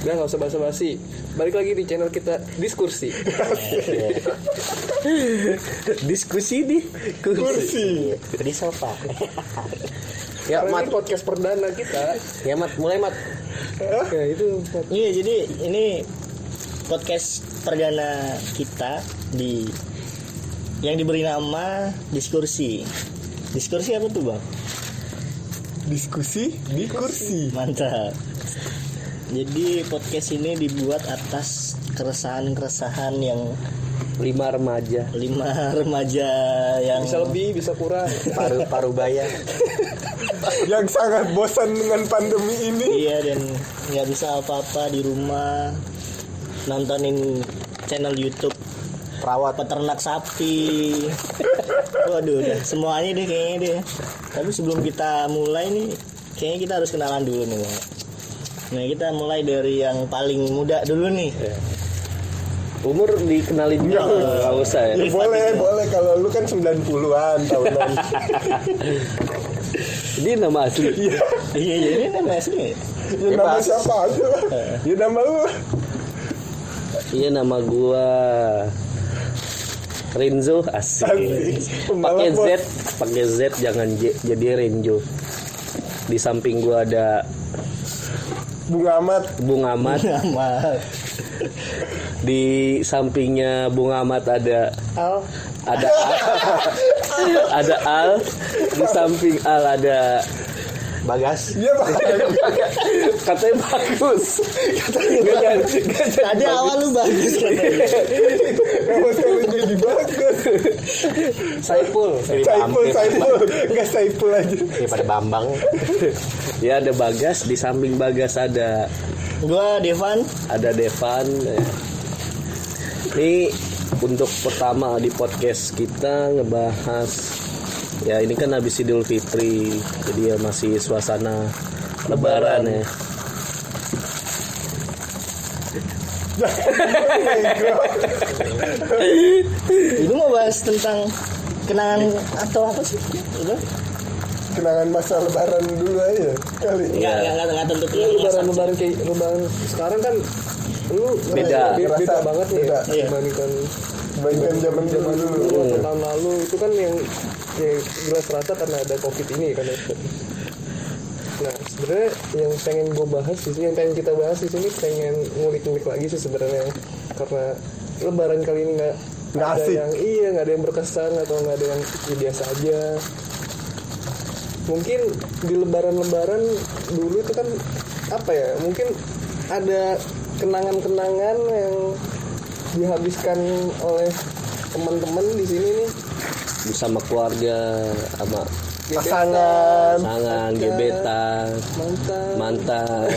Udah nggak usah basa-basi. Balik lagi di channel kita diskusi. Diskusi di kursi di sofa. Ya, ya, Karena Mat. ini podcast perdana kita. Ya, Mat. Mulai, Mat. Ya itu Mat. Iya, jadi ini podcast perdana kita di yang diberi nama diskursi. Diskursi apa tuh, Bang? diskusi di kursi Mantap. Jadi podcast ini dibuat atas keresahan-keresahan yang Lima remaja. lima remaja yang Bisa lebih, bisa kurang. Paru paru baya. yang sangat bosan dengan pandemi ini iya dan nggak bisa apa-apa di rumah nontonin channel YouTube Perawat. peternak sapi. Waduh, udah semuanya deh kayaknya deh. Tapi sebelum kita mulai nih, kayaknya kita harus kenalan dulu nih. Nah, kita mulai dari yang paling muda dulu nih. Umur dikenalin juga nggak usah ya. boleh boleh kalau lu kan 90-an tahunan Ini nama asli. Iya, iya, ini nama asli. ya nama siapa aja lah ya nama lu Iya nama gua Renzo asik. Pakai. Z, pakai Z jangan J, jadi Renzo. Di samping gua ada Bung Ahmad Bung Ahmad, Nama di sampingnya Bung Ahmad ada Al. ada Al, ada Al, di samping Al ada Bagas. iya pak. Katanya bagus. Katanya jadi Tadi awal lu bagus katanya. sekali jadi bagus. Saiful Saiful Saiful nggak Saiful aja. Daripada Bambang. Ya ada Bagas. Di samping Bagas ada Gua Devan. ada Devan ya. ini untuk pertama di podcast kita ngebahas ya ini kan habis Idul Fitri jadi ya masih suasana Lebaran ya Itu mau bahas tentang kenangan atau apa sih? Kenangan masa lebaran dulu aja kali Enggak, enggak, enggak, enggak tentu Iya, lebaran lebaran kayak lebaran sekarang kan lu Beda. beda, beda banget nih beda. Iya. dibandingkan Bandingkan zaman zaman dulu beberapa tahun lalu itu kan yang yang jelas terasa karena ada covid ini kan ya. Nah sebenarnya yang pengen gue bahas sini, yang pengen kita bahas di sini pengen ngulik-ngulik lagi sih sebenarnya karena Lebaran kali ini nggak Nggak ada asik. yang iya nggak ada yang berkesan atau nggak ada yang ya, biasa aja. Mungkin di Lebaran-Lebaran dulu itu kan apa ya? Mungkin ada kenangan-kenangan yang dihabiskan oleh teman-teman di sini nih bersama keluarga sama pasangan. pasangan gebetan mantan. mantan.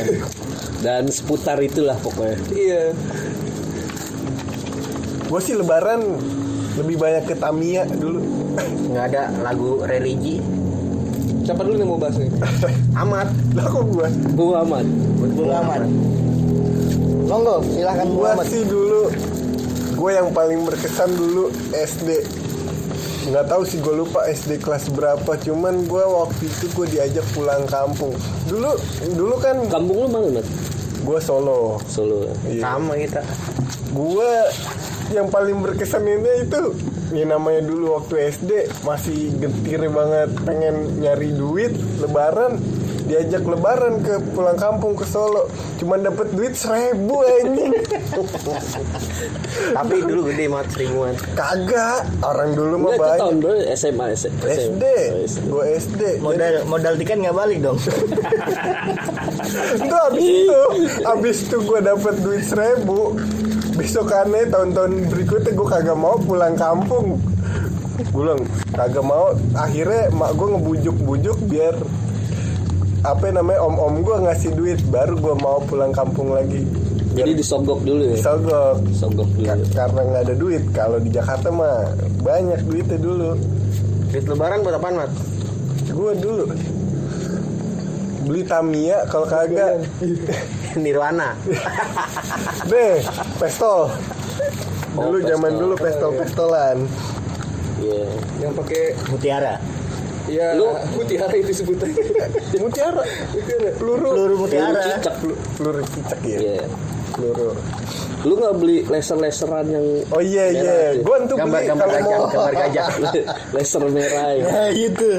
Dan seputar itulah pokoknya. Iya. Gue sih lebaran lebih banyak ke Tamiya dulu. Nggak ada lagu religi? Siapa dulu yang mau bahas nih Amat. lah kok gue Bung Ahmad Bung Ahmad. Monggo, silahkan Ahmad. sih dulu gue yang paling berkesan dulu SD nggak tahu sih gue lupa SD kelas berapa cuman gue waktu itu gue diajak pulang kampung. Dulu dulu kan kampung lu mana Mat? gue solo. Solo Iya. sama kita. Gue yang paling berkesan ini itu ya namanya dulu waktu SD masih getir banget pengen nyari duit lebaran diajak lebaran ke pulang kampung ke Solo. Cuman dapat duit seribu anjing. Tapi dulu gede mat seribuan. Kagak. Orang dulu mah banyak. tahun bro SMA SMA SD Oh, SD. gue SD Modal modal tiket nggak balik dong. itu abis itu. Abis itu gue dapat duit seribu. Besokannya tahun-tahun berikutnya gue kagak mau pulang kampung. Gue bilang kagak mau. Akhirnya mak gue ngebujuk-bujuk biar apa namanya om-om gue ngasih duit baru gue mau pulang kampung lagi. Jadi disogok dulu ya? Sogok disogok dulu Ka- karena nggak ada duit. Kalau di Jakarta mah banyak duitnya dulu. Duit lebaran buat apaan, Mat? gue dulu. Beli Tamiya kalau kagak. Nirwana. deh pistol dulu pistol. zaman dulu pistol pistolan Iya. Yang pakai Mutiara. Ya Lu- mutiara itu sebutannya Mutiara. mutiara Peluru. peluru mutiara cicak Pelu- Peluru cicak ya. Iya. Peluru. Lu nggak beli laser-laseran yang Oh iya iya. Merah tuh. Gue tuh beli Gambar-gambar kalau gajah, mau gambar gajah. laser merah ya? nah gitu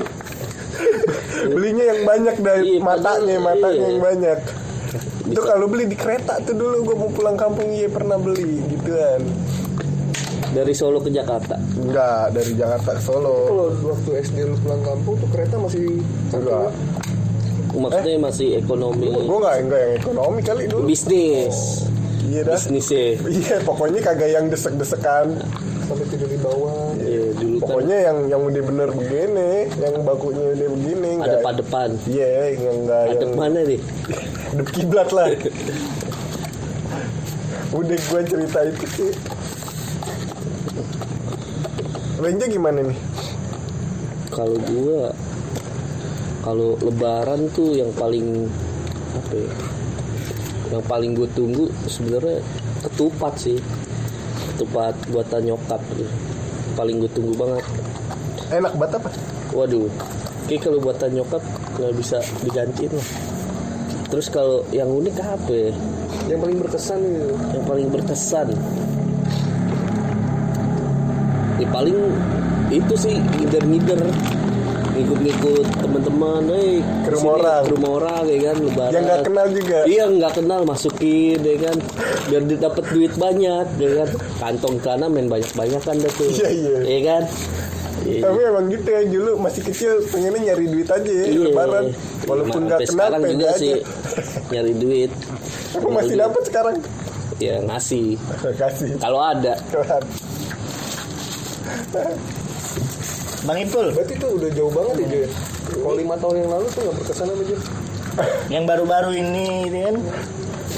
belinya yang banyak dari Iya, matanya, iya. matanya yang banyak. Itu kalau beli di kereta tuh dulu gue mau pulang kampung iya pernah beli gituan. Dari Solo ke Jakarta. Enggak, dari Jakarta ke Solo. kalau waktu SD lu pulang kampung tuh kereta masih Enggak. Maksudnya masih ekonomi Gue enggak enggak yang ekonomi kali dulu. bisnis. Iya dah. Bisnis ya. Iya, pokoknya kagak yang desek-desekan. sampai tidur di bawah Iya, dulu kan Pokoknya yang yang udah bener begini, yang bakunya udah begini ada enggak. padepan. Iya, yang enggak Ada yang mana nih? Hadap kiblat lah. Udah gue cerita itu sih. Renja gimana nih? Kalau gua kalau lebaran tuh yang paling apa ya? Yang paling gue tunggu sebenarnya ketupat sih. Ketupat buatan nyokap gitu. Paling gue tunggu banget. Enak banget apa? Waduh, kayak kalau buatan nyokap nggak bisa digantiin lah. Terus kalau yang unik apa ya? yang paling berkesan itu Yang paling berkesan? Ya paling itu sih ngider-ngider ngikut-ngikut teman-teman, eh Ke rumah orang. ke rumah orang ya kan lebaran. Yang nggak kenal juga. Iya nggak kenal masukin ya kan biar dapat duit banyak ya kan kantong kanan main banyak-banyak kan dah tuh. Iya, iya. Iya kan? Iya. Tapi emang gitu ya dulu masih kecil pengennya nyari duit aja ya Iya. lebaran. Walaupun nggak kenal sekarang juga aja. sih nyari duit. Aku masih dapat sekarang. Ya ngasih. Kasih. Kalau ada. Kelar. Bang Ipul. Berarti tuh udah jauh banget ya Joy kalau lima tahun yang lalu tuh nggak berkesan apa Joy yang baru-baru ini gitu kan?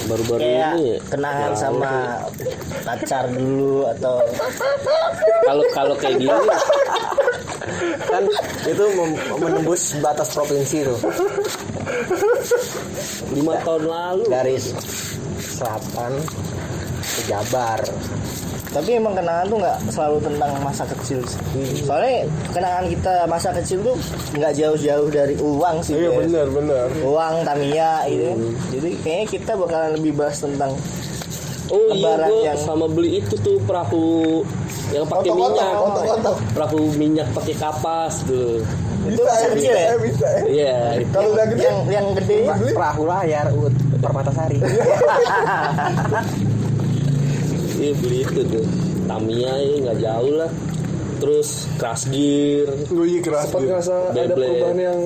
Baru-baru kayak ini kenangan sama pacar dulu atau kalau kalau kayak gini. Kan itu menembus batas provinsi tuh. Lima tahun lalu. Dari selatan ke Jabar tapi emang kenangan tuh nggak selalu tentang masa kecil sih. soalnya kenangan kita masa kecil tuh nggak jauh-jauh dari uang sih Iya benar benar. uang Tamiya gitu jadi kayaknya kita bakalan lebih bahas tentang Oh iya Lebaran gue yang- sama beli itu tuh perahu yang pakai minyak, otak-otak. perahu minyak pakai kapas tuh. Itu Bisa ya, kecil bisa ya? bisa ya. Iya, itu. Kalau udah gede yang yang gede beli perahu layar ut Permatasari iya beli itu tuh. Tamiya ya nggak jauh lah. Terus crash gear, Gue iya sempat gitu. ngerasa ada perubahan yang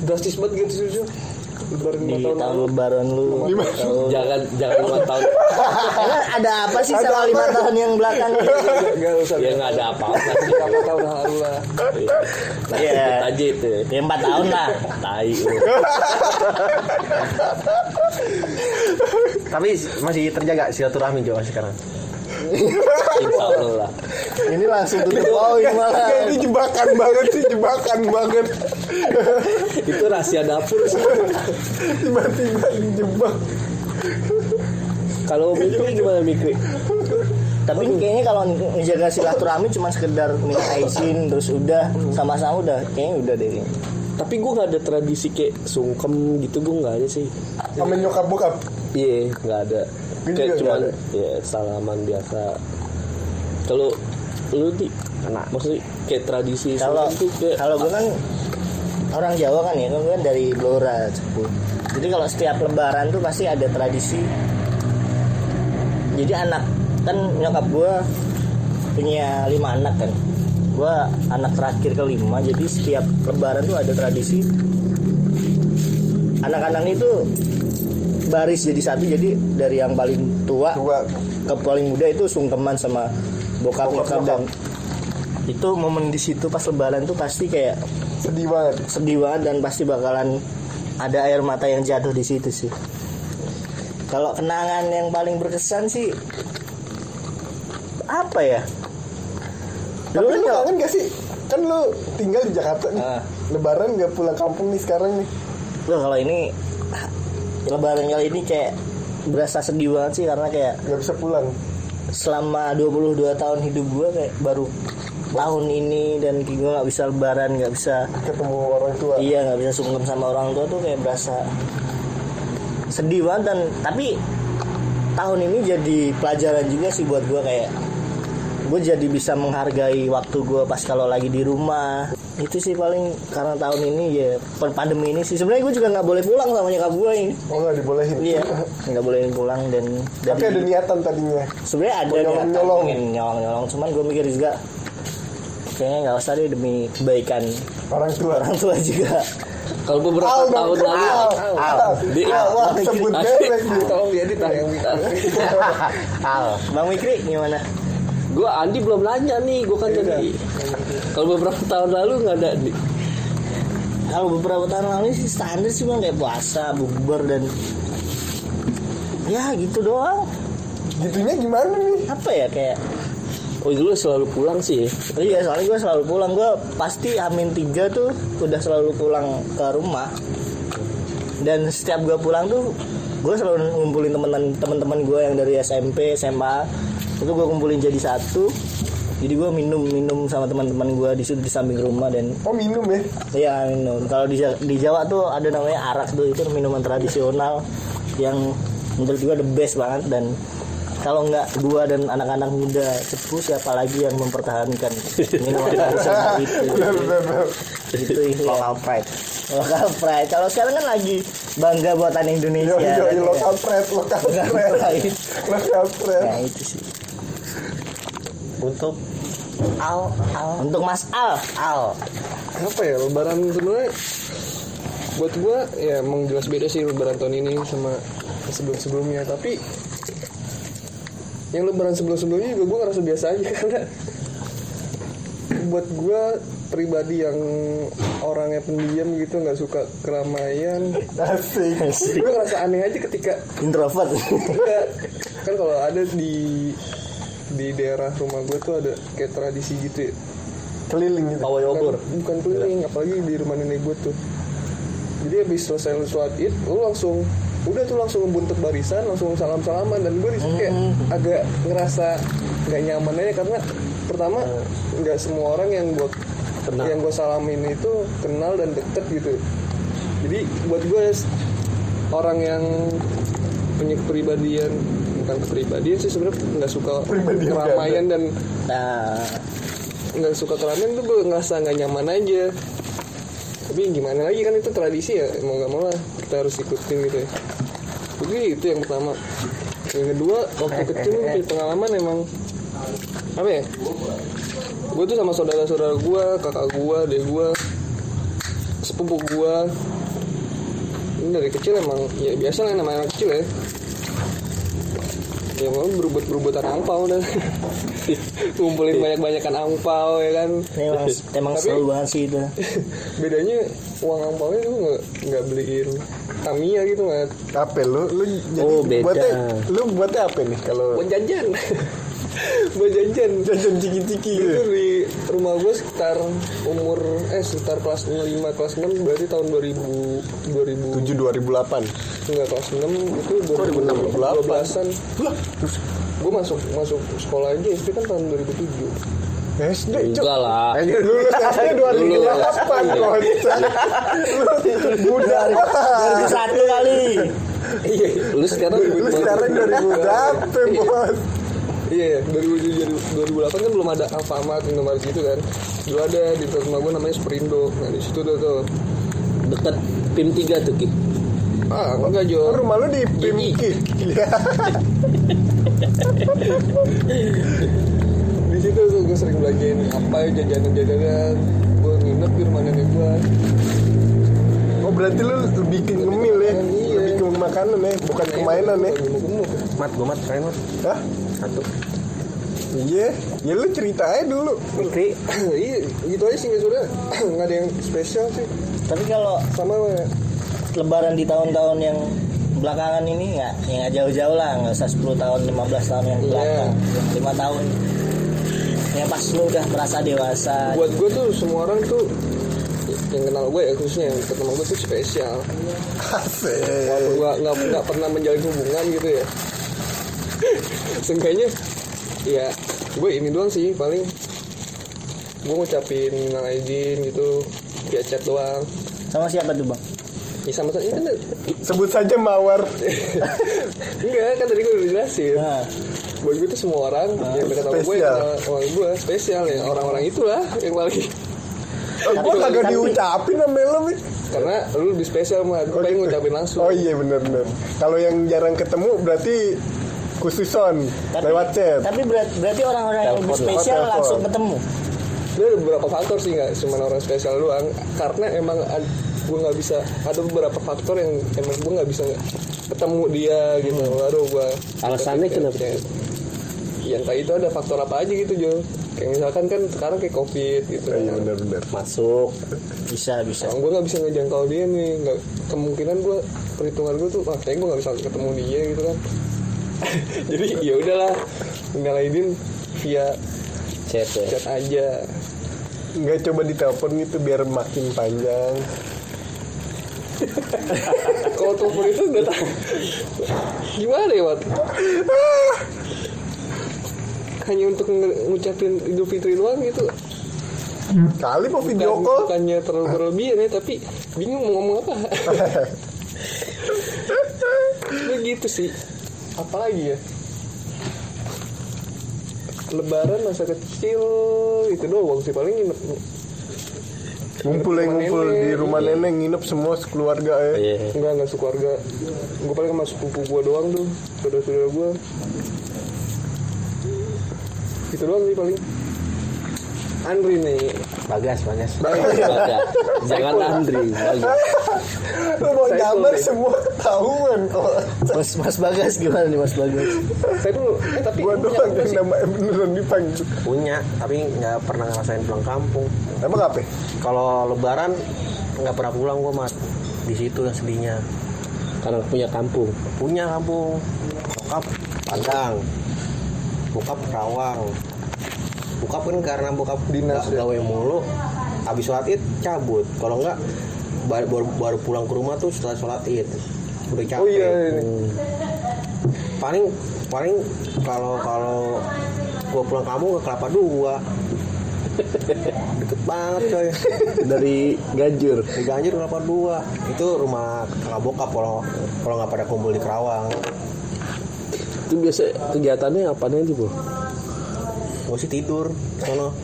drastis banget gitu sih Joy lebaran di lima tahun tahun lebaran lu Lima tahun. jangan jangan lima tahun. Ada apa sih sama lima tahun yang belakang ini? Gak usah ya nggak ada apa-apa sih. berapa tahun lalu lah Nah, Iya. sebut aja itu. Ya empat tahun lah. Tai. tapi masih terjaga silaturahmi juga sekarang Insya Allah lah. Ini langsung tutup poin malah. Ya, ini jebakan banget sih, jebakan banget. Itu rahasia dapur sih. Tiba-tiba dijebak. Kalau Mikri gimana Mikri? Tapi kayaknya kalau menjaga silaturahmi cuma sekedar minta izin terus udah sama-sama udah kayaknya udah deh. Tapi gue nggak ada tradisi kayak sungkem gitu gue nggak ada sih. Sama nyokap bokap. Iya nggak ada. Gue Kayak cuman ya salaman biasa. Kalau lu di maksudnya kayak tradisi Kalau kayak kalau gue kan orang Jawa kan ya, kan gue kan dari Blora Cepu. Jadi kalau setiap lebaran tuh pasti ada tradisi. Jadi anak kan nyokap gue punya lima anak kan. Gue anak terakhir kelima, jadi setiap lebaran tuh ada tradisi. Anak-anak itu baris jadi satu, jadi dari yang paling tua Tua. ke paling muda itu sungkeman sama bokap Bokap, nyokap dan itu momen di situ pas lebaran tuh pasti kayak Sedih banget. sedih banget dan pasti bakalan ada air mata yang jatuh di situ sih. Kalau kenangan yang paling berkesan sih apa ya? Tapi Dulu lu kalau- kangen gak sih? Kan lu tinggal di Jakarta nih. Ah. Lebaran gak pulang kampung nih sekarang nih. Loh, kalau ini lebaran kali ini kayak berasa sedih banget sih karena kayak Gak bisa pulang. selama 22 tahun hidup gue kayak baru tahun ini dan gue nggak bisa lebaran nggak bisa ketemu orang tua iya nggak bisa sungkem sama orang tua tuh kayak berasa sedih banget dan tapi tahun ini jadi pelajaran juga sih buat gue kayak gue jadi bisa menghargai waktu gue pas kalau lagi di rumah. Itu sih paling karena tahun ini ya per pandemi ini sih. Sebenarnya gue juga nggak boleh pulang sama nyokap gue ini. Oh nggak dibolehin? Iya nggak boleh pulang dan tapi ada niatan tadinya? Sebenarnya ada Mau niatan nyolong-nyolong. pengen nyolong-nyolong. Cuman gue mikir juga kayaknya nggak usah deh demi kebaikan orang tua. orang tua juga. Kalau beberapa Al tahun lalu Al, Al, Al. Di- Al, wah, sebut diedit lah yang minta Al. bang Mikri gimana Gue Andi belum nanya nih, gue kan jadi kalau beberapa tahun lalu nggak ada di, kalau beberapa tahun lalu sih standar sih bang kayak puasa bukber dan ya gitu doang. Gitunya gimana nih? Apa ya kayak Oh dulu selalu pulang sih. iya soalnya gue selalu pulang. Gue pasti amin tiga tuh udah selalu pulang ke rumah. Dan setiap gue pulang tuh gue selalu ngumpulin teman teman-teman gue yang dari SMP SMA itu gue kumpulin jadi satu jadi gue minum minum sama teman-teman gue di situ di samping rumah dan oh minum ya Iya minum. Kalau di, di Jawa tuh ada namanya arak tuh itu minuman tradisional yang menurut gua the best banget dan kalau nggak gua dan anak-anak muda cepu siapa lagi yang mempertahankan minuman tradisional itu. itu iya. Local pride. Local pride. Kalau sekarang kan lagi bangga buatan Indonesia. yo yo kan, yo ya. lokal pride lokal Local pride pride. lokal pride Nah itu sih. Untuk Al, Al, Untuk Mas Al, Al. apa ya lebaran sebenarnya? Buat gua ya emang jelas beda sih lebaran tahun ini sama sebelum sebelumnya tapi yang lebaran sebelum sebelumnya juga gua ngerasa biasa aja karena buat gua pribadi yang orangnya pendiam gitu nggak suka keramaian asik. gue ngerasa aneh aja ketika introvert. Kan kalau ada di di daerah rumah gue tuh ada kayak tradisi gitu ya. Keliling gitu? Pawai obor. bukan, bukan keliling apalagi di rumah nenek gue tuh. Jadi habis selesai lu sholat id lu langsung udah tuh langsung ngebuntuk barisan langsung salam salaman dan gue di situ kayak agak ngerasa nggak nyaman aja karena pertama nggak semua orang yang gue Kenal. yang gue salamin itu kenal dan deket gitu. Jadi buat gue orang yang punya kepribadian bukan kepribadian sih sebenarnya nggak suka Pribadian keramaian dan Nah, nggak suka keramaian tuh gue ngerasa nggak nyaman aja. Tapi gimana lagi kan itu tradisi ya mau nggak mau lah kita harus ikutin gitu ya. Jadi itu yang pertama. Yang kedua waktu kecil punya pengalaman emang apa ya? Gue tuh sama saudara-saudara gue kakak gue adek gue sepupu gue ini dari kecil emang ya biasa lah namanya anak kecil ya ya mau berbuat berbuatan angpau dan ngumpulin banyak banyakan angpau ya kan? Emang emang Tapi- seru banget sih itu. bedanya uang angpaunya lu nggak nggak beliin Tamiya gitu nggak apa? Lu lu jadi Oh, beda. buatnya lu buatnya apa nih kalau buat jajan buat jajan jajan ciki-ciki itu gitu di rumah gue sekitar umur eh sekitar kelas 5 kelas 6 berarti tahun 2000 2000 tujuh 2008 enggak kelas 6 itu 2016 an gue masuk masuk sekolah aja SD kan tahun 2007 SD Enggak lah. lulus SD 2008 kocak lu muda. Banget. Satu kali. iya Lu sekarang lu sekarang 2000 berapa bos Iya, 2007 2008 kan belum ada Alfamart, Indomaret gitu kan. Dulu ada di tempat rumah gue namanya Superindo. Nah, di situ tuh tuh. dekat PIM 3 tuh Ki. Ah, enggak Jo. rumah lu di Pimki Iya. Di situ tuh gue sering belanjain apa ya jajanan-jajanan. Gue nginep di rumah nenek gue. oh berarti lu lebih ke ngemil ya Iya. lebih ke makanan ya bukan ke mainan ya Gemuk-gemuk. Mat, gue mat, kalian mat. Hah? Satu. iya ya lu cerita aja dulu Mikri, iya, gitu aja sih sudah. Nggak ada yang spesial sih. Tapi kalau Sama ya. lebaran di tahun-tahun yang belakangan ini nggak ya nggak jauh-jauh lah nggak usah 10 tahun 15 tahun yang belakang lima tahun yang pas lu udah merasa dewasa Buat gue tuh semua orang tuh yang kenal gue ya khususnya yang ketemu gue tuh spesial. asik Walaupun gua nggak nggak pernah menjalin hubungan gitu ya. Seenggaknya ya gue ini doang sih paling. Gue ngucapin minal aidin gitu via chat doang. Sama siapa tuh bang? ya sama saja kan Sebut saja Mawar. enggak kan tadi gue udah jelasin. Nah, buat gue tuh semua orang yang dekat sama gue yang gue spesial ya. Orang-orang itulah yang paling gue kagak diucapin sama lo, karena lu lebih spesial mah gue pengen ngucapin langsung. Oh iya bener-bener. Kalau yang jarang ketemu berarti khususon lewat chat. tapi berat- berarti orang-orang yang lebih spesial telepon. langsung ketemu. Dia ada beberapa faktor sih nggak cuma orang spesial doang karena emang gue nggak bisa ada beberapa faktor yang emang gue nggak bisa ketemu dia gitu baru gue Alasannya kenapa? yang kayak itu ada faktor apa aja gitu Jo kayak misalkan kan sekarang kayak covid gitu Iya bener-bener. Masuk. Bisa bisa. gue nggak bisa ngejangkau dia nih nggak kemungkinan gue perhitungan gue tuh ah kayaknya gue nggak bisa ketemu dia gitu kan jadi ya udahlah nyalainin via Chat ya. chat aja Nggak coba ditelepon gitu biar makin panjang. Kalau telepon itu udah tahu Gimana ya Wat? Hanya untuk ngucapin Idul Fitri doang gitu Kali mau Bukan- video call. Bukannya terlalu berlebihan ya Tapi bingung mau ngomong apa Begitu sih Apalagi ya Lebaran masa kecil Itu doang sih Paling nginep Ngumpul yang Rumah ngumpul nenek. di rumah nenek nginep semua sekeluarga ya. Iya. Enggak, enggak sekeluarga Gue paling sama sepupu gue doang tuh Saudara-saudara gue Itu doang sih paling Andri nih Bagas, bagas. Bagas. Jangan Andri. Bagas. Lu mau gambar semua ketahuan kok. Mas Mas Bagas gimana nih Mas Bagas? Saya dulu Eh tapi Gua punya doang yang namanya beneran dipanggil. Punya, tapi nggak pernah ngerasain pulang kampung. Emang apa? Kalau lebaran nggak pernah pulang gua mat. Di situ yang sedihnya. Karena punya kampung. Punya kampung. Bokap Padang. Bokap Rawang. Bokap kan karena bokap Dinas, ya? gawe mulu. Habis sholat id cabut. Kalau nggak baru, baru, baru pulang ke rumah tuh setelah sholat id. Udah capek. Oh iya ini. paling paling kalau kalau gua pulang kampung ke kelapa dua deket banget coy Dari Ganjur. di Ganjur kelapa dua itu rumah kakak bokap kalau kalau nggak pada kumpul di Kerawang Itu biasa kegiatannya apa nih Bu? Gue sih tidur sono.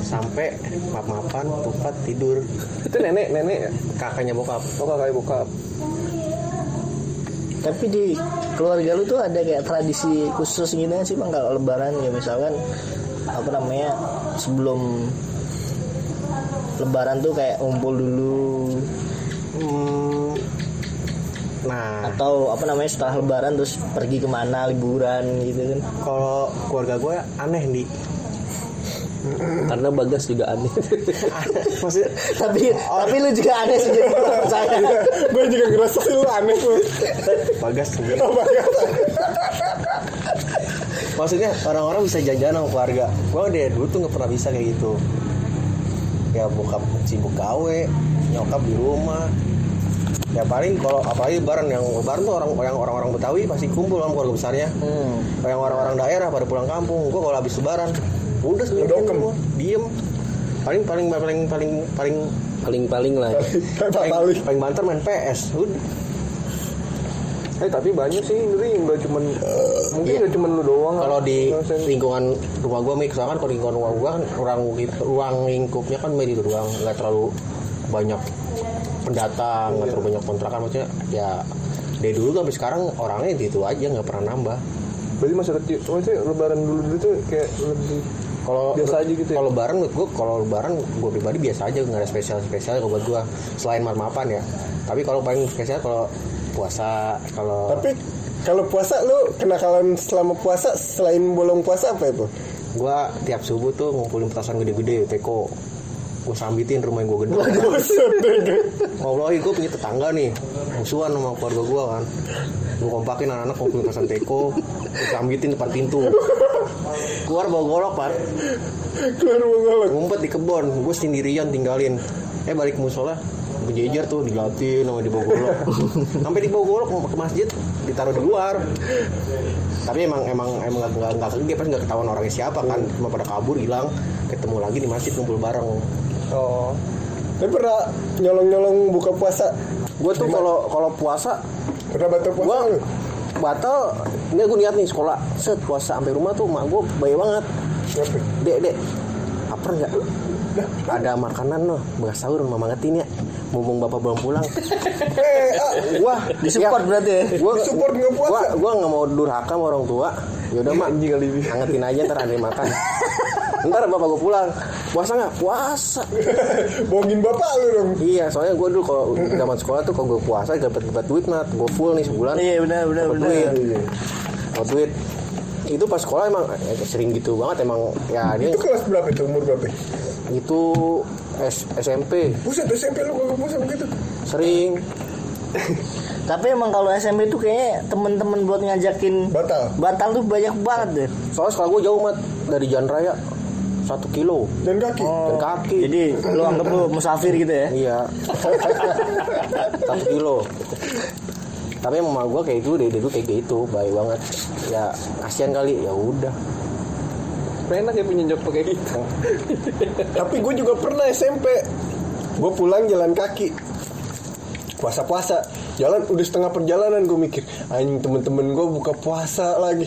Sampai map mapan pupat tidur. Itu nenek, nenek ya? kakaknya bokap. Oh kakak bokap. Tapi di keluarga lu tuh ada kayak tradisi khusus gitu sih bang? Kalau lebaran ya misalkan apa namanya sebelum lebaran tuh kayak ngumpul dulu. Hmm, nah. Atau apa namanya setelah lebaran terus pergi ke mana liburan gitu kan? Kalau keluarga gue aneh di Karena Bagas juga aneh. maksudnya tapi tapi lu juga aneh sih jadi menurut saya Gue juga ngerasa lu aneh lu. bagas sendiri Oh God. maksudnya orang-orang bisa jajan sama keluarga. Gue dari dulu tuh nggak pernah bisa kayak gitu. Ya bokap sibuk gawe nyokap di rumah ya paling kalau apalagi lebaran yang lebaran tuh orang yang orang-orang Betawi pasti kumpul sama keluarga besarnya hmm. yang orang-orang daerah pada pulang kampung gue kalau habis lebaran udah sendiri Ngedokem. semua diem paling paling paling paling paling Paling-paling lah. Kayak paling, paling. paling banter main PS udah Eh tapi banyak sih Indri Nggak cuman Mungkin nggak cuman lu doang kalau lah. di Ngerasain. lingkungan rumah gua misalkan kalau di lingkungan rumah gua kan ruang ruang lingkupnya kan medi itu doang nggak terlalu banyak pendatang nggak terlalu banyak kontrakan maksudnya ya dari dulu sampai sekarang orangnya itu, itu aja nggak pernah nambah Berarti masa kecil Maksudnya lebaran dulu-dulu tuh kayak lebih kalau Biasa aja gitu ya? kalau lebaran menurut gua kalau lebaran gua pribadi biasa aja nggak ada spesial spesial kalau buat gua selain maaf-maafan ya tapi kalau paling spesial kalau puasa kalau Tapi kalau puasa lu kenakalan selama puasa selain bolong puasa apa itu? gua tiap subuh tuh ngumpulin petasan gede-gede teko gua sambitin rumah yang gua gede. Ngobrol gue punya tetangga nih. Musuhan sama keluarga gue kan. Gue kompakin anak-anak ngumpulin kasan teko. Gue sambitin depan pintu. Keluar bawa golok Pat Keluar mengolok. Ngumpet di kebon. Gue sendirian tinggalin. Eh balik musola. Berjejer tuh dilatin sama di golok. Sampai di golok mau ke masjid ditaruh di luar. Tapi emang emang emang nggak nggak nggak kegep nggak ketahuan orangnya siapa kan. Cuma pada kabur hilang. Ketemu lagi di masjid kumpul bareng Oh. Tapi pernah nyolong-nyolong buka puasa? gue tuh kalau kalau puasa Pernah batal puasa? gue lu? batal ini gue niat nih sekolah set puasa sampai rumah tuh mak gue baik banget dek dek lapar nggak ada makanan loh bekas sahur mama ngetin ya mumpung bapak belum pulang Eh, ah, wah Disupport berarti ya? gua Disupport nggak puasa? gua gua nggak mau durhaka sama orang tua yaudah mak. Angetin aja ntar ada yang makan. Ntar bapak gue pulang. Puasa nggak? Puasa. Bohongin bapak lu dong. iya soalnya gue dulu kalau zaman sekolah tuh kalau gue puasa dapat dapat duit mat gue full nih sebulan. Iya benar benar benar. duit. Dapat duit. Itu pas sekolah emang eh, sering gitu banget emang. Ya dia Itu kelas berapa itu? Umur berapa? itu S- SMP. Buset SMP lu gak puasa begitu. sering Tapi emang kalau SMP tuh kayaknya temen-temen buat ngajakin Batal. batal tuh banyak banget deh. soalnya sekolah gue jauh mat dari jalan raya satu kilo Dan kaki. dan kaki Jadi lu anggap lu musafir gitu ya? iya satu kilo tapi mama gue kayak gitu deh dulu kayak gitu baik banget ya kasihan kali ya udah enak ya punya job kayak gitu Tapi gue juga pernah SMP. Gue pulang jalan kaki. Puasa-puasa. Jalan udah setengah perjalanan gue mikir, anjing temen-temen gue buka puasa lagi.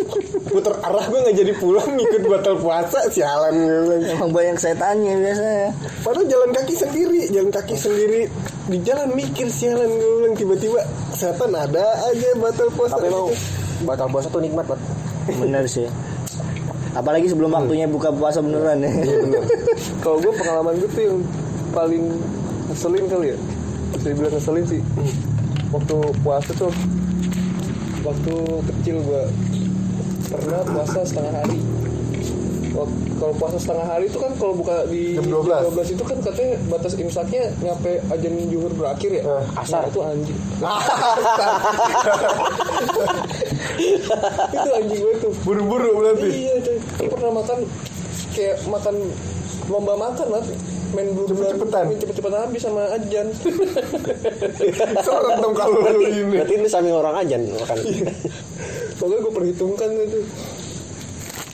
Puter arah gue nggak jadi pulang ngikut batal puasa sialan gue. Emang banyak setannya biasanya. Padahal jalan kaki sendiri, jalan kaki sendiri di jalan mikir sialan gue bilang tiba-tiba setan ada aja batal puasa. tapi emang gitu. batal puasa tuh nikmat Mat. Bener sih. Apalagi sebelum waktunya buka puasa beneran ya. iya bener kalau gue pengalaman gue tuh yang paling ngeselin kali ya bisa dibilang ngeselin sih. Waktu puasa tuh waktu kecil gue pernah puasa setengah hari. Kalau puasa setengah hari itu kan kalau buka di Jam 12. 12 itu kan katanya batas imsaknya nyampe ajan juhur berakhir ya? Eh, asar. itu anjing. Itu anjing gue tuh Buru-buru berarti. Iya. Lu pernah makan kayak makan lomba makan lah main blue Cepet-cepetan. main cepet-cepetan habis sama ajan Sorot dong kalau lu ini. berarti ini samping orang aja makan pokoknya gue perhitungkan itu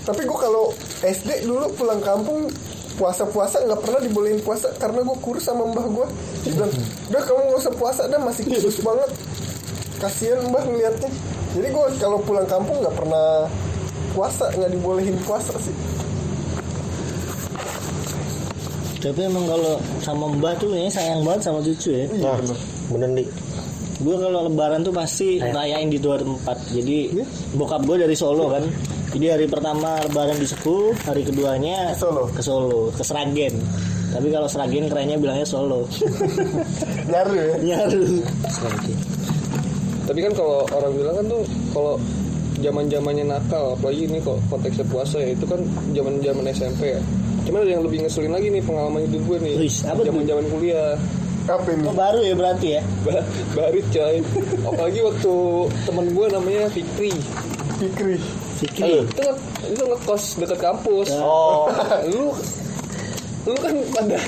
Tapi gue kalau SD dulu pulang kampung puasa-puasa nggak pernah dibolehin puasa karena gue kurus sama mbah gue. Dia bilang, udah kamu nggak usah puasa dah masih kurus banget. Kasihan mbah ngeliatnya. Jadi gue kalau pulang kampung nggak pernah puasa nggak dibolehin puasa sih. Tapi emang kalau sama mbak tuh kayaknya sayang banget sama cucu ya. nah bener nih Gue kalau lebaran tuh pasti rayain di dua tempat. Jadi bokap gue dari Solo kan. Jadi hari pertama lebaran di Sepuh, hari keduanya Solo. ke Solo, ke Sragen. Tapi kalau Sragen kerennya bilangnya Solo. Nyaru ya. Nyaru. tapi kan kalau orang bilang kan tuh kalau zaman zamannya nakal apalagi ini kok konteksnya puasa ya itu kan zaman zaman SMP ya cuman ada yang lebih ngeselin lagi nih pengalaman hidup gue nih. Wih, apa tuh? zaman zaman kuliah. Apa ini? Oh baru ya berarti ya? Ba- baru coy. Apalagi waktu temen gue namanya Fikri. Fikri. Fikri. itu nge- itu ngekos dekat kampus. Oh. Lu lu kan pada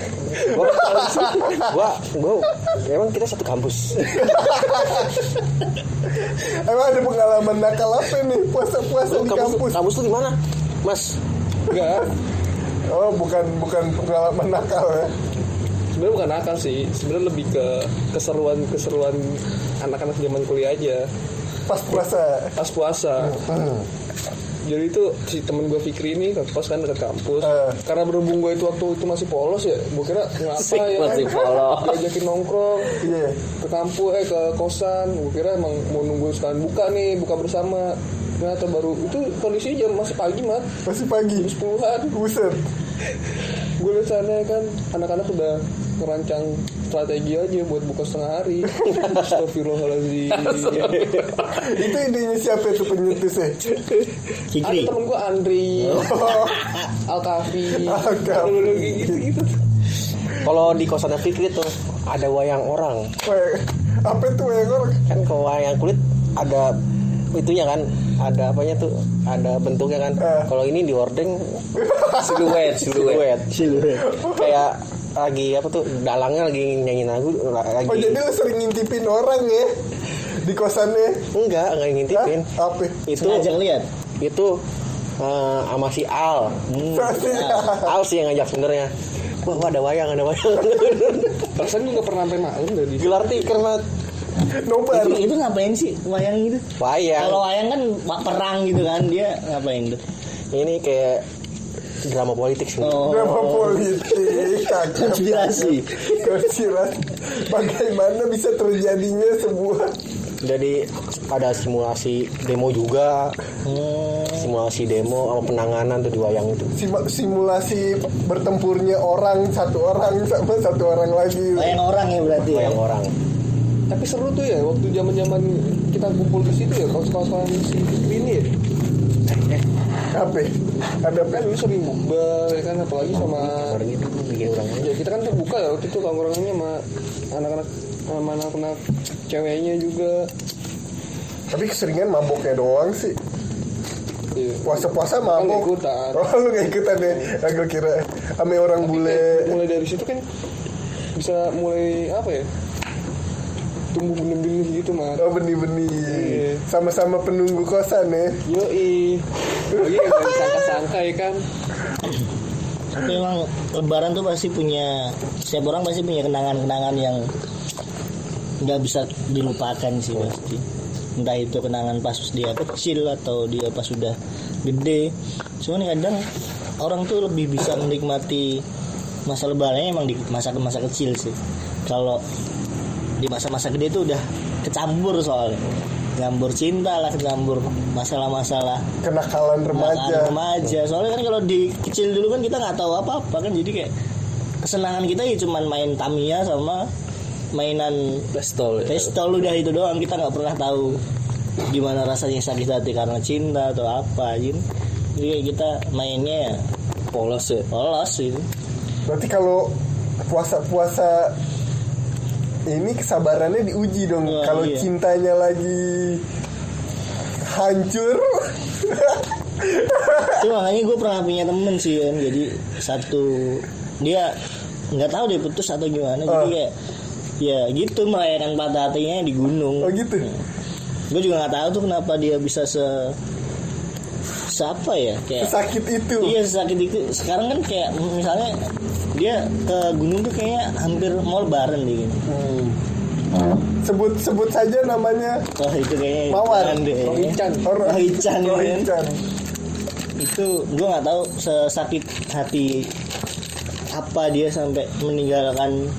gua gua emang kita satu kampus. Emang ada pengalaman nakal apa nih puasa-puasa Lu di kampus kampus? kampus tuh di mana? Mas? Enggak Oh bukan bukan pengalaman nakal ya. sebenarnya bukan nakal sih sebenarnya lebih ke keseruan keseruan anak-anak zaman kuliah aja Pas puasa. pas puasa jadi itu si temen gue Fikri ini ke kos kan dekat kampus Eh. karena berhubung gue itu waktu itu masih polos ya gue kira ngapa ya Masih polos. diajakin nongkrong Iya. ke kampus eh ke kosan gue kira emang mau nunggu sekalian buka nih buka bersama ternyata baru itu kondisi jam masih pagi mat. Masih pagi. jam sepuluhan. Buset. gue liat sana kan anak-anak udah merancang strategi aja buat buka setengah hari. Astagfirullahaladzim. Itu idenya siapa itu penyetisnya? ada temen gue Andri. Oh, Alkafi Alkafi. gitu gitu. Kalau di kosannya Fikri tuh ada wayang orang. Weh, apa itu ya orang? kan kalau wayang kulit ada itunya kan ada apanya tuh ada bentuknya kan Eh. kalau ini di ordeng siluet siluet siluet kayak lagi apa tuh dalangnya lagi nyanyi lagu lagi Oh jadi lu sering ngintipin orang ya? di kosannya Enggak, enggak Hah? ngintipin. apa Itu Sengaja lihat. itu eh, sama si Al. Hmm. Al sih yang ngajak sebenarnya. Wah, wah, ada wayang, ada wayang. Perasaan gue gak pernah sampai malam dari Gelar tikar mat. Nobar Itu, itu ngapain sih wayang gitu? Wayang. Kalau wayang kan perang gitu kan dia ngapain tuh? Ini kayak drama politik sih. Oh, drama politik kagak. konspirasi. konspirasi bagaimana bisa terjadinya sebuah Jadi ada simulasi demo juga, Hmm. simulasi demo sama penanganan tuh di wayang itu. sim- simulasi bertempurnya orang satu orang sama satu orang lagi Wayang orang ya berarti ya. Wayang orang. Tapi seru tuh ya waktu zaman zaman kita kumpul ke situ ya kaos-kaosan si Fikri ini ya. Apa ada kan dulu sering bukber ya kan apalagi sama Orang itu bikin orang aja. ya kita kan terbuka ya waktu itu tongkrongannya sama anak-anak sama anak-anak ceweknya juga. Tapi keseringan maboknya doang sih. Iya. puasa-puasa Kan mabok. ikutan. oh lu gak ikutan deh agak kira ame orang bule. mulai dari situ kan bisa mulai apa ya tumbuh benih-benih gitu mah oh benih-benih Iya. sama-sama penunggu kosan ya yoi lagi yang gak disangka-sangka ya kan Tapi emang lebaran tuh pasti punya setiap orang pasti punya kenangan-kenangan yang nggak bisa dilupakan sih pasti. Entah itu kenangan pas dia kecil atau dia pas sudah gede. Cuman kadang orang tuh lebih bisa menikmati masa lebarannya emang di masa-masa kecil sih. Kalau di masa-masa gede itu udah kecampur soalnya. Campur cinta lah, campur masalah-masalah kenakalan remaja remaja soalnya kan kalau di kecil dulu kan kita nggak tahu apa apa kan jadi kayak kesenangan kita ya cuman main Tamiya sama mainan Pistol ya. pistol udah itu doang kita nggak pernah tahu gimana rasanya sakit hati karena cinta atau apa gitu jadi kayak kita mainnya ya Polos ya. polos gitu berarti kalau puasa-puasa ini kesabarannya diuji dong. Wah, kalau iya. cintanya lagi hancur. Itu makanya gue pernah punya temen sih kan jadi satu dia nggak tahu dia putus atau gimana. Jadi Oh. kayak ya gitu merayakan patah hatinya di gunung. Oh gitu? Gue juga nggak tahu tuh kenapa dia bisa se siapa ya kayak sakit itu iya sakit itu sekarang kan kayak misalnya dia ke gunung tuh kayaknya hampir mau lebaran deh gitu. sebut sebut saja namanya Wah itu kayaknya Mawar. deh. Rohican. Rohican. Rohican. itu gue nggak tahu sesakit hati apa dia sampai meninggalkan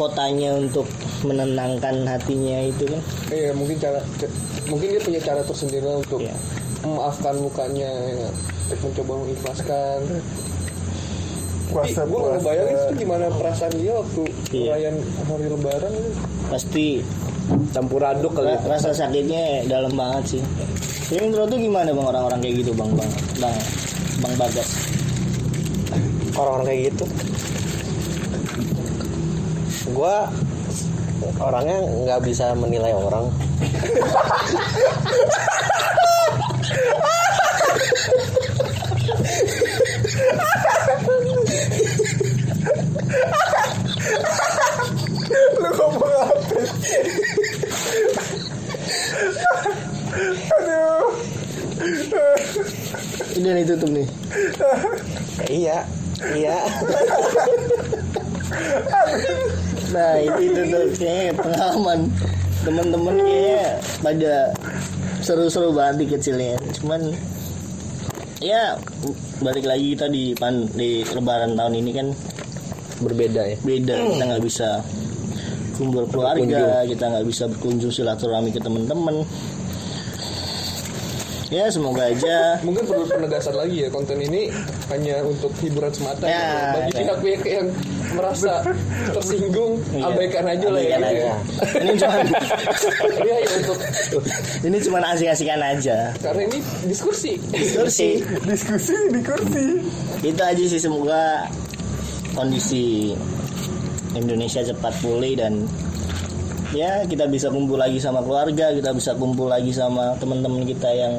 kotanya untuk menenangkan hatinya itu kan iya mungkin cara mungkin dia punya cara tersendiri lah untuk Iya. Memaafkan mukanya ya. mencoba mengikhlaskan puasa gue gak bayangin itu gimana perasaan dia waktu Iya. perayaan hari lebaran itu. pasti Campur aduk kali. ra- rasa sakitnya dalam banget sih jadi menurut tuh gimana bang orang-orang kayak gitu bang bang bang bang bagas orang-orang kayak gitu gua orangnya nggak bisa menilai orang lu ngomong apa? Aduh. Udah ditutup nih. Iya iya. Nah itu itu tuh kayaknya pengalaman teman-teman kayaknya pada seru-seru banget di kecilnya cuman ya balik lagi kita di pan di lebaran tahun ini kan Berbeda ya. beda kita nggak bisa kumpul keluarga kita nggak bisa berkunjung silaturahmi ke teman-teman ya semoga aja mungkin perlu penegasan lagi ya konten ini hanya untuk hiburan semata Ya, ya. bagi ya. pihak-pihak yang merasa tersinggung Iya, abaikan aja lah ya gitu aja. ya. ini cuma ini hanya untuk ini cuma asik-asikan aja. Karena ini diskusi. Diskusi. Diskusi di kursi. Itu aja sih semoga kondisi Indonesia cepat pulih dan ya kita bisa kumpul lagi sama keluarga kita bisa kumpul lagi sama teman-teman kita yang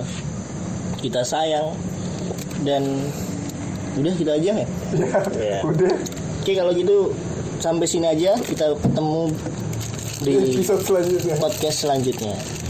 kita sayang. Dan udah gitu aja ya? Iya. udah oke kalau gitu sampai sini aja. Kita ketemu di episode selanjutnya. podcast selanjutnya